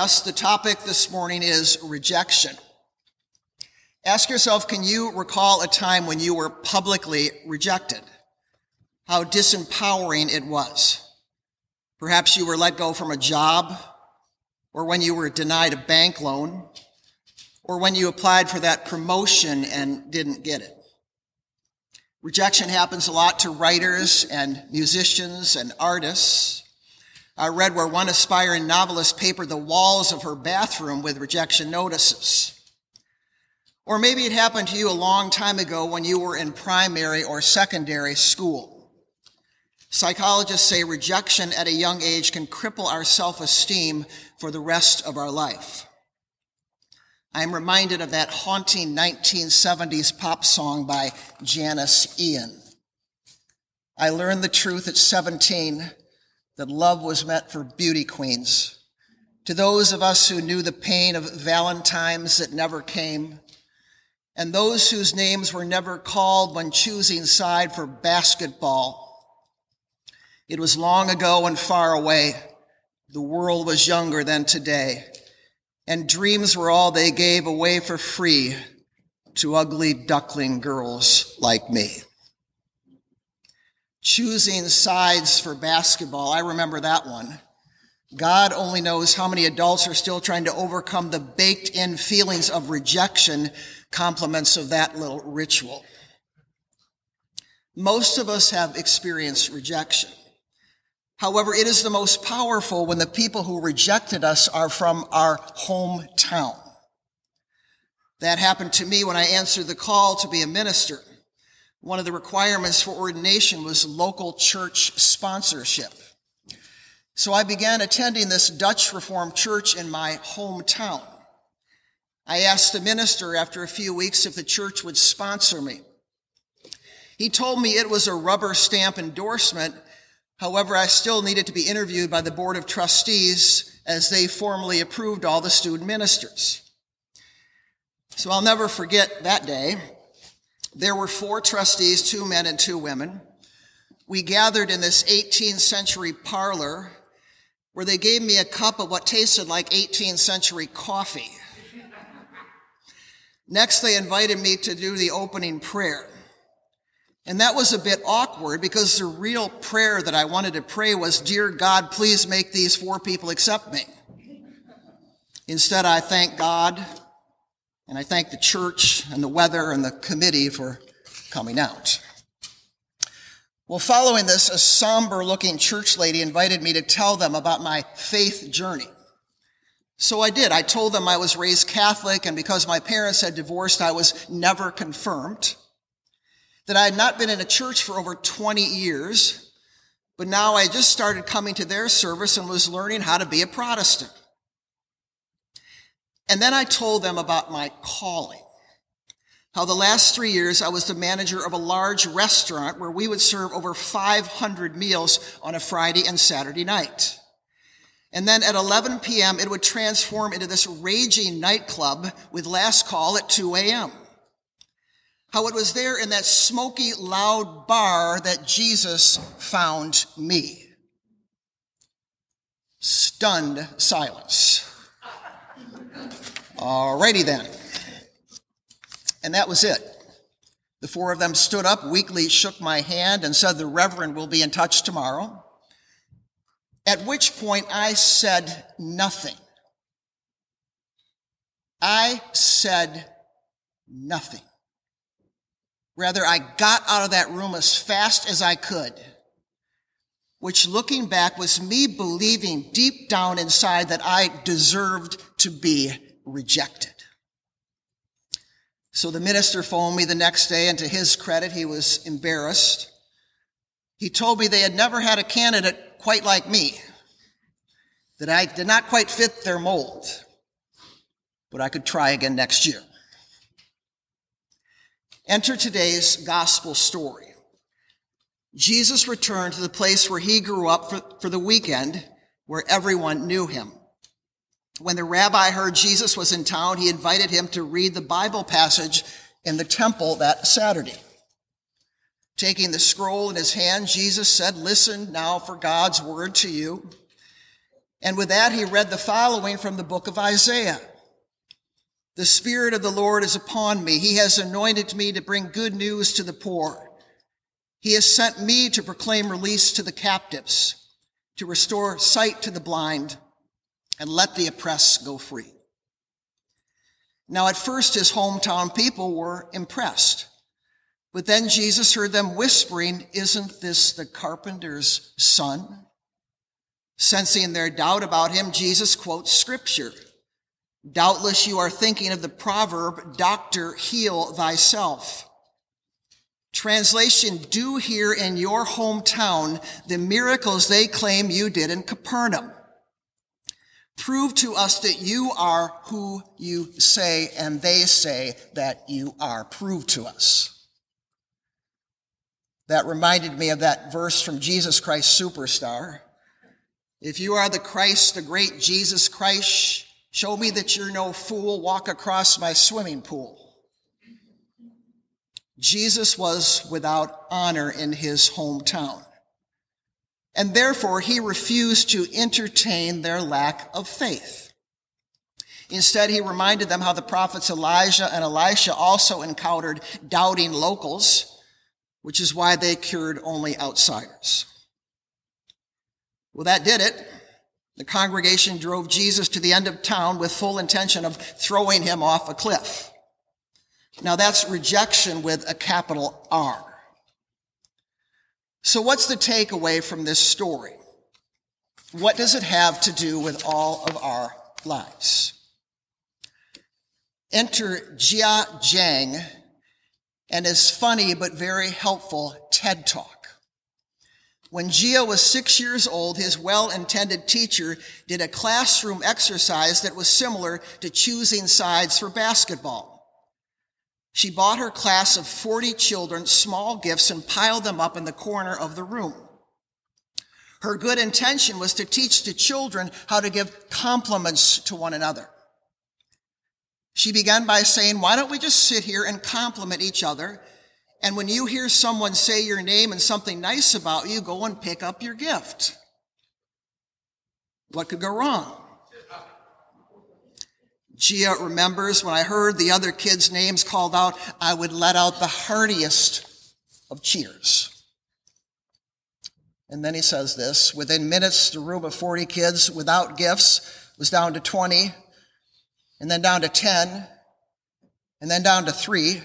Yes, the topic this morning is rejection. Ask yourself, can you recall a time when you were publicly rejected? How disempowering it was. Perhaps you were let go from a job, or when you were denied a bank loan, or when you applied for that promotion and didn't get it. Rejection happens a lot to writers and musicians and artists. I read where one aspiring novelist papered the walls of her bathroom with rejection notices. Or maybe it happened to you a long time ago when you were in primary or secondary school. Psychologists say rejection at a young age can cripple our self-esteem for the rest of our life. I'm reminded of that haunting 1970s pop song by Janis Ian. I learned the truth at 17 that love was meant for beauty queens. To those of us who knew the pain of Valentines that never came, and those whose names were never called when choosing side for basketball. It was long ago and far away. The world was younger than today and dreams were all they gave away for free to ugly duckling girls like me. Choosing sides for basketball, I remember that one. God only knows how many adults are still trying to overcome the baked in feelings of rejection, compliments of that little ritual. Most of us have experienced rejection. However, it is the most powerful when the people who rejected us are from our hometown. That happened to me when I answered the call to be a minister. One of the requirements for ordination was local church sponsorship. So I began attending this Dutch Reformed church in my hometown. I asked the minister after a few weeks if the church would sponsor me. He told me it was a rubber stamp endorsement However, I still needed to be interviewed by the Board of Trustees as they formally approved all the student ministers. So I'll never forget that day. There were four trustees, two men and two women. We gathered in this 18th century parlor where they gave me a cup of what tasted like 18th century coffee. Next, they invited me to do the opening prayer. And that was a bit awkward because the real prayer that I wanted to pray was, Dear God, please make these four people accept me. Instead, I thank God and I thank the church and the weather and the committee for coming out. Well, following this, a somber looking church lady invited me to tell them about my faith journey. So I did. I told them I was raised Catholic and because my parents had divorced, I was never confirmed that I had not been in a church for over 20 years, but now I just started coming to their service and was learning how to be a Protestant. And then I told them about my calling. How the last three years I was the manager of a large restaurant where we would serve over 500 meals on a Friday and Saturday night. And then at 11 p.m., it would transform into this raging nightclub with last call at 2 a.m. How it was there in that smoky, loud bar that Jesus found me. Stunned silence. Alrighty then. And that was it. The four of them stood up, weakly shook my hand, and said, The Reverend will be in touch tomorrow. At which point I said nothing. I said nothing. Rather, I got out of that room as fast as I could, which looking back was me believing deep down inside that I deserved to be rejected. So the minister phoned me the next day, and to his credit, he was embarrassed. He told me they had never had a candidate quite like me, that I did not quite fit their mold, but I could try again next year. Enter today's gospel story. Jesus returned to the place where he grew up for, for the weekend, where everyone knew him. When the rabbi heard Jesus was in town, he invited him to read the Bible passage in the temple that Saturday. Taking the scroll in his hand, Jesus said, Listen now for God's word to you. And with that, he read the following from the book of Isaiah. The Spirit of the Lord is upon me. He has anointed me to bring good news to the poor. He has sent me to proclaim release to the captives, to restore sight to the blind, and let the oppressed go free. Now, at first, his hometown people were impressed. But then Jesus heard them whispering, Isn't this the carpenter's son? Sensing their doubt about him, Jesus quotes scripture. Doubtless you are thinking of the proverb, Doctor, heal thyself. Translation, do here in your hometown the miracles they claim you did in Capernaum. Prove to us that you are who you say and they say that you are. Prove to us. That reminded me of that verse from Jesus Christ Superstar. If you are the Christ, the great Jesus Christ, show me that you're no fool, walk across my swimming pool. Jesus was without honor in his hometown and therefore he refused to entertain their lack of faith. Instead, he reminded them how the prophets Elijah and Elisha also encountered doubting locals, which is why they cured only outsiders. Well, that did it. The congregation drove Jesus to the end of town with full intention of throwing him off a cliff. Now that's rejection with a capital R. So, what's the takeaway from this story? What does it have to do with all of our lives? Enter Jia Jiang and his funny but very helpful TED Talk. When Jia was six years old, his well-intended teacher did a classroom exercise that was similar to choosing sides for basketball. She bought her class of 40 children small gifts and piled them up in the corner of the room. Her good intention was to teach the children how to give compliments to one another. She began by saying, why don't we just sit here and compliment each other? And when you hear someone say your name and something nice about you, go and pick up your gift. What could go wrong? Jia remembers when I heard the other kids' names called out, I would let out the heartiest of cheers. And then he says this within minutes, the room of 40 kids without gifts was down to 20, and then down to 10, and then down to three.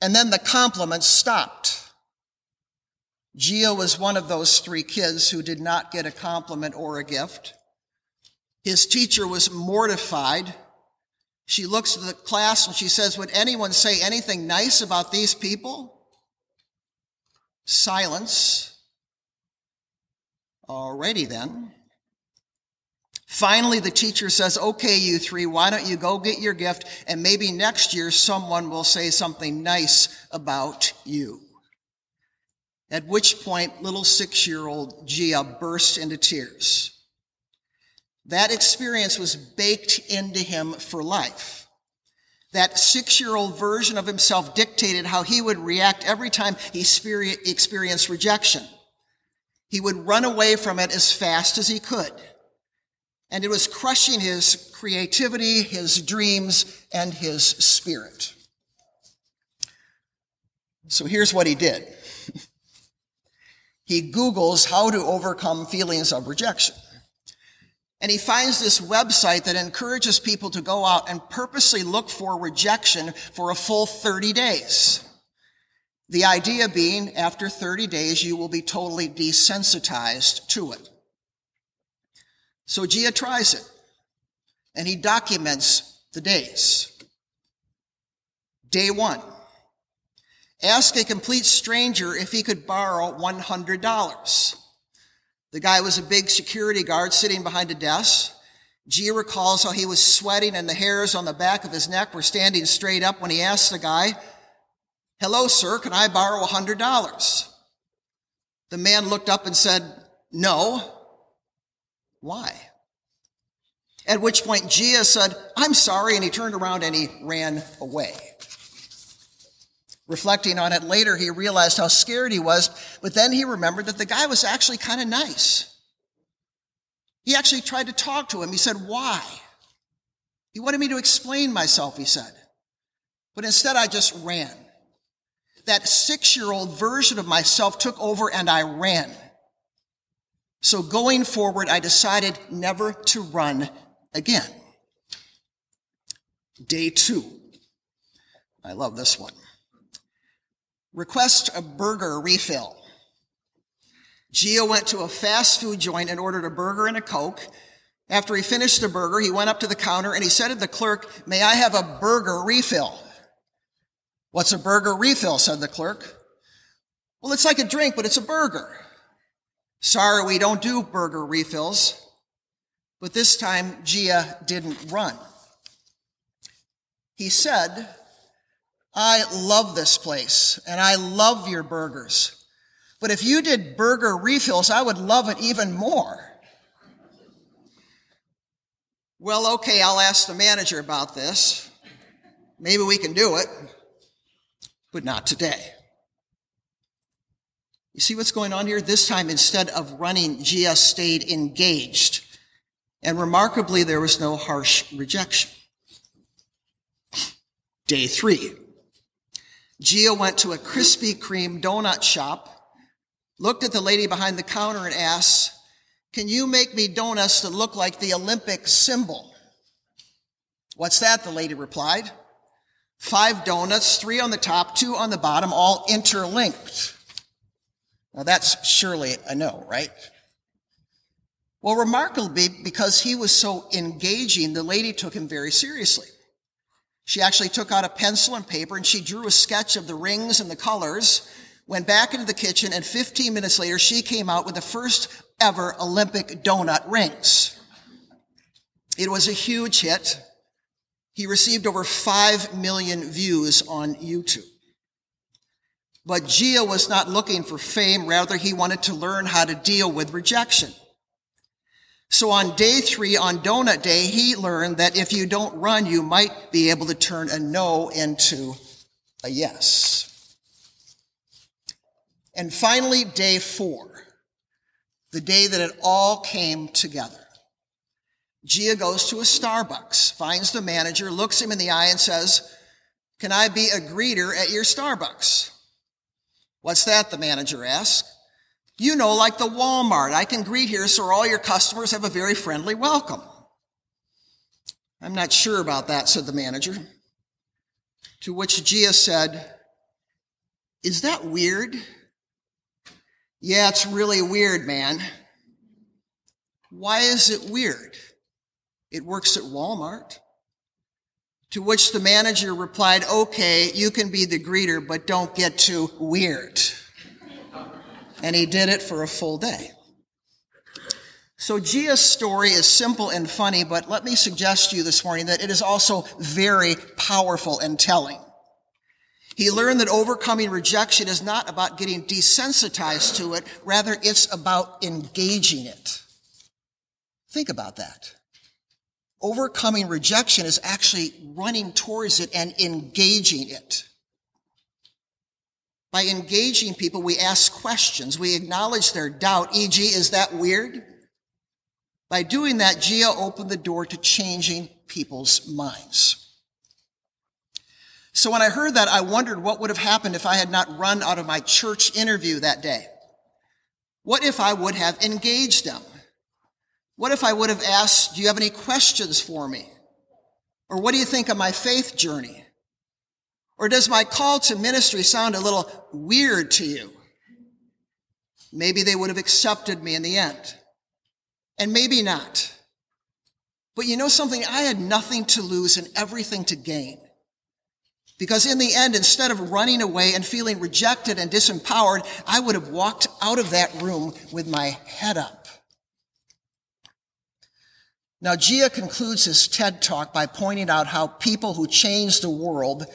And then the compliments stopped. Jia was one of those three kids who did not get a compliment or a gift. His teacher was mortified. She looks at the class and she says, Would anyone say anything nice about these people? Silence. Alrighty then. Finally, the teacher says, Okay, you three, why don't you go get your gift and maybe next year someone will say something nice about you. At which point, little six year old Jia burst into tears. That experience was baked into him for life. That six year old version of himself dictated how he would react every time he experienced rejection. He would run away from it as fast as he could. And it was crushing his creativity, his dreams, and his spirit. So here's what he did. he Googles how to overcome feelings of rejection. And he finds this website that encourages people to go out and purposely look for rejection for a full 30 days. The idea being after 30 days, you will be totally desensitized to it. So Jia tries it and he documents the days. Day one. Ask a complete stranger if he could borrow $100. The guy was a big security guard sitting behind a desk. Jia recalls how he was sweating and the hairs on the back of his neck were standing straight up when he asked the guy, Hello, sir, can I borrow a hundred dollars? The man looked up and said, No. Why? At which point Jia said, I'm sorry, and he turned around and he ran away. Reflecting on it later, he realized how scared he was, but then he remembered that the guy was actually kind of nice. He actually tried to talk to him. He said, Why? He wanted me to explain myself, he said. But instead, I just ran. That six year old version of myself took over and I ran. So going forward, I decided never to run again. Day two. I love this one. Request a burger refill. Jia went to a fast food joint and ordered a burger and a Coke. After he finished the burger, he went up to the counter and he said to the clerk, May I have a burger refill? What's a burger refill? said the clerk. Well, it's like a drink, but it's a burger. Sorry, we don't do burger refills. But this time, Jia didn't run. He said, I love this place and I love your burgers. But if you did burger refills, I would love it even more. Well, okay, I'll ask the manager about this. Maybe we can do it, but not today. You see what's going on here? This time, instead of running, Jia stayed engaged. And remarkably, there was no harsh rejection. Day three. Jia went to a Krispy Kreme donut shop, looked at the lady behind the counter and asked, can you make me donuts that look like the Olympic symbol? What's that? The lady replied. Five donuts, three on the top, two on the bottom, all interlinked. Now that's surely a no, right? Well, remarkably, because he was so engaging, the lady took him very seriously. She actually took out a pencil and paper and she drew a sketch of the rings and the colors, went back into the kitchen, and 15 minutes later, she came out with the first ever Olympic donut rings. It was a huge hit. He received over 5 million views on YouTube. But Jia was not looking for fame, rather, he wanted to learn how to deal with rejection. So on day three, on donut day, he learned that if you don't run, you might be able to turn a no into a yes. And finally, day four the day that it all came together. Jia goes to a Starbucks, finds the manager, looks him in the eye, and says, Can I be a greeter at your Starbucks? What's that? The manager asks. You know, like the Walmart. I can greet here so all your customers have a very friendly welcome. I'm not sure about that, said the manager. To which Jia said, Is that weird? Yeah, it's really weird, man. Why is it weird? It works at Walmart. To which the manager replied, okay, you can be the greeter, but don't get too weird. And he did it for a full day. So Jia's story is simple and funny, but let me suggest to you this morning that it is also very powerful and telling. He learned that overcoming rejection is not about getting desensitized to it, rather, it's about engaging it. Think about that. Overcoming rejection is actually running towards it and engaging it. By engaging people, we ask questions. We acknowledge their doubt, e.g., is that weird? By doing that, Jia opened the door to changing people's minds. So when I heard that, I wondered what would have happened if I had not run out of my church interview that day. What if I would have engaged them? What if I would have asked, Do you have any questions for me? Or what do you think of my faith journey? Or does my call to ministry sound a little weird to you? Maybe they would have accepted me in the end. And maybe not. But you know something? I had nothing to lose and everything to gain. Because in the end, instead of running away and feeling rejected and disempowered, I would have walked out of that room with my head up. Now, Jia concludes his TED talk by pointing out how people who change the world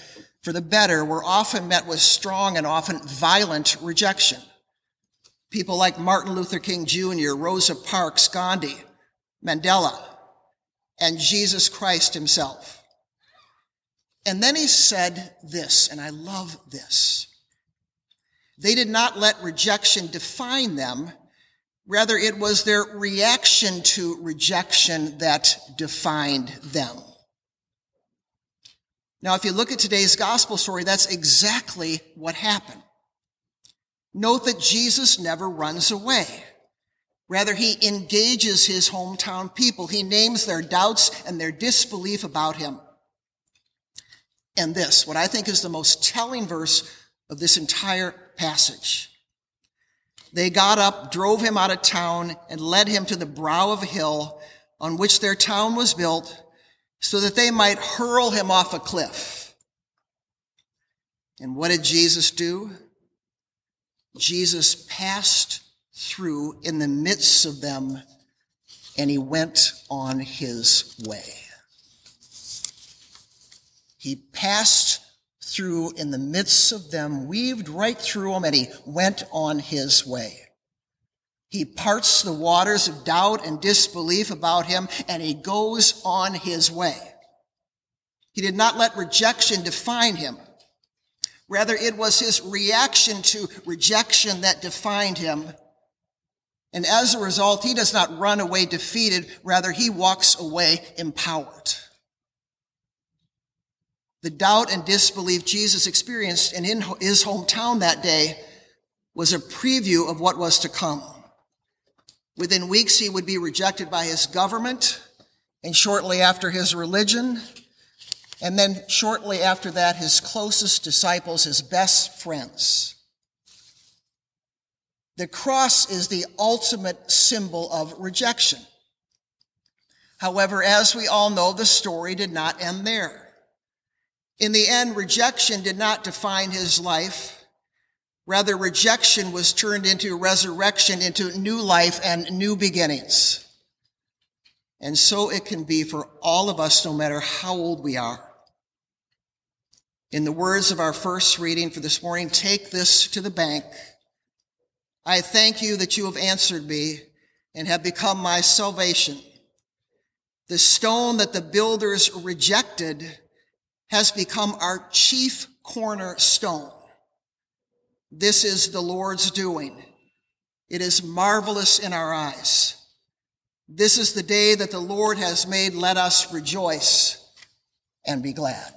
for the better were often met with strong and often violent rejection. People like Martin Luther King Jr., Rosa Parks, Gandhi, Mandela, and Jesus Christ himself. And then he said this, and I love this. They did not let rejection define them. Rather, it was their reaction to rejection that defined them. Now, if you look at today's gospel story, that's exactly what happened. Note that Jesus never runs away. Rather, he engages his hometown people. He names their doubts and their disbelief about him. And this, what I think is the most telling verse of this entire passage. They got up, drove him out of town, and led him to the brow of a hill on which their town was built so that they might hurl him off a cliff. And what did Jesus do? Jesus passed through in the midst of them and he went on his way. He passed through in the midst of them, weaved right through them, and he went on his way. He parts the waters of doubt and disbelief about him, and he goes on his way. He did not let rejection define him. Rather, it was his reaction to rejection that defined him. And as a result, he does not run away defeated. Rather, he walks away empowered. The doubt and disbelief Jesus experienced in his hometown that day was a preview of what was to come. Within weeks, he would be rejected by his government, and shortly after his religion, and then shortly after that, his closest disciples, his best friends. The cross is the ultimate symbol of rejection. However, as we all know, the story did not end there. In the end, rejection did not define his life. Rather, rejection was turned into resurrection, into new life and new beginnings. And so it can be for all of us, no matter how old we are. In the words of our first reading for this morning, take this to the bank. I thank you that you have answered me and have become my salvation. The stone that the builders rejected has become our chief cornerstone. This is the Lord's doing. It is marvelous in our eyes. This is the day that the Lord has made. Let us rejoice and be glad.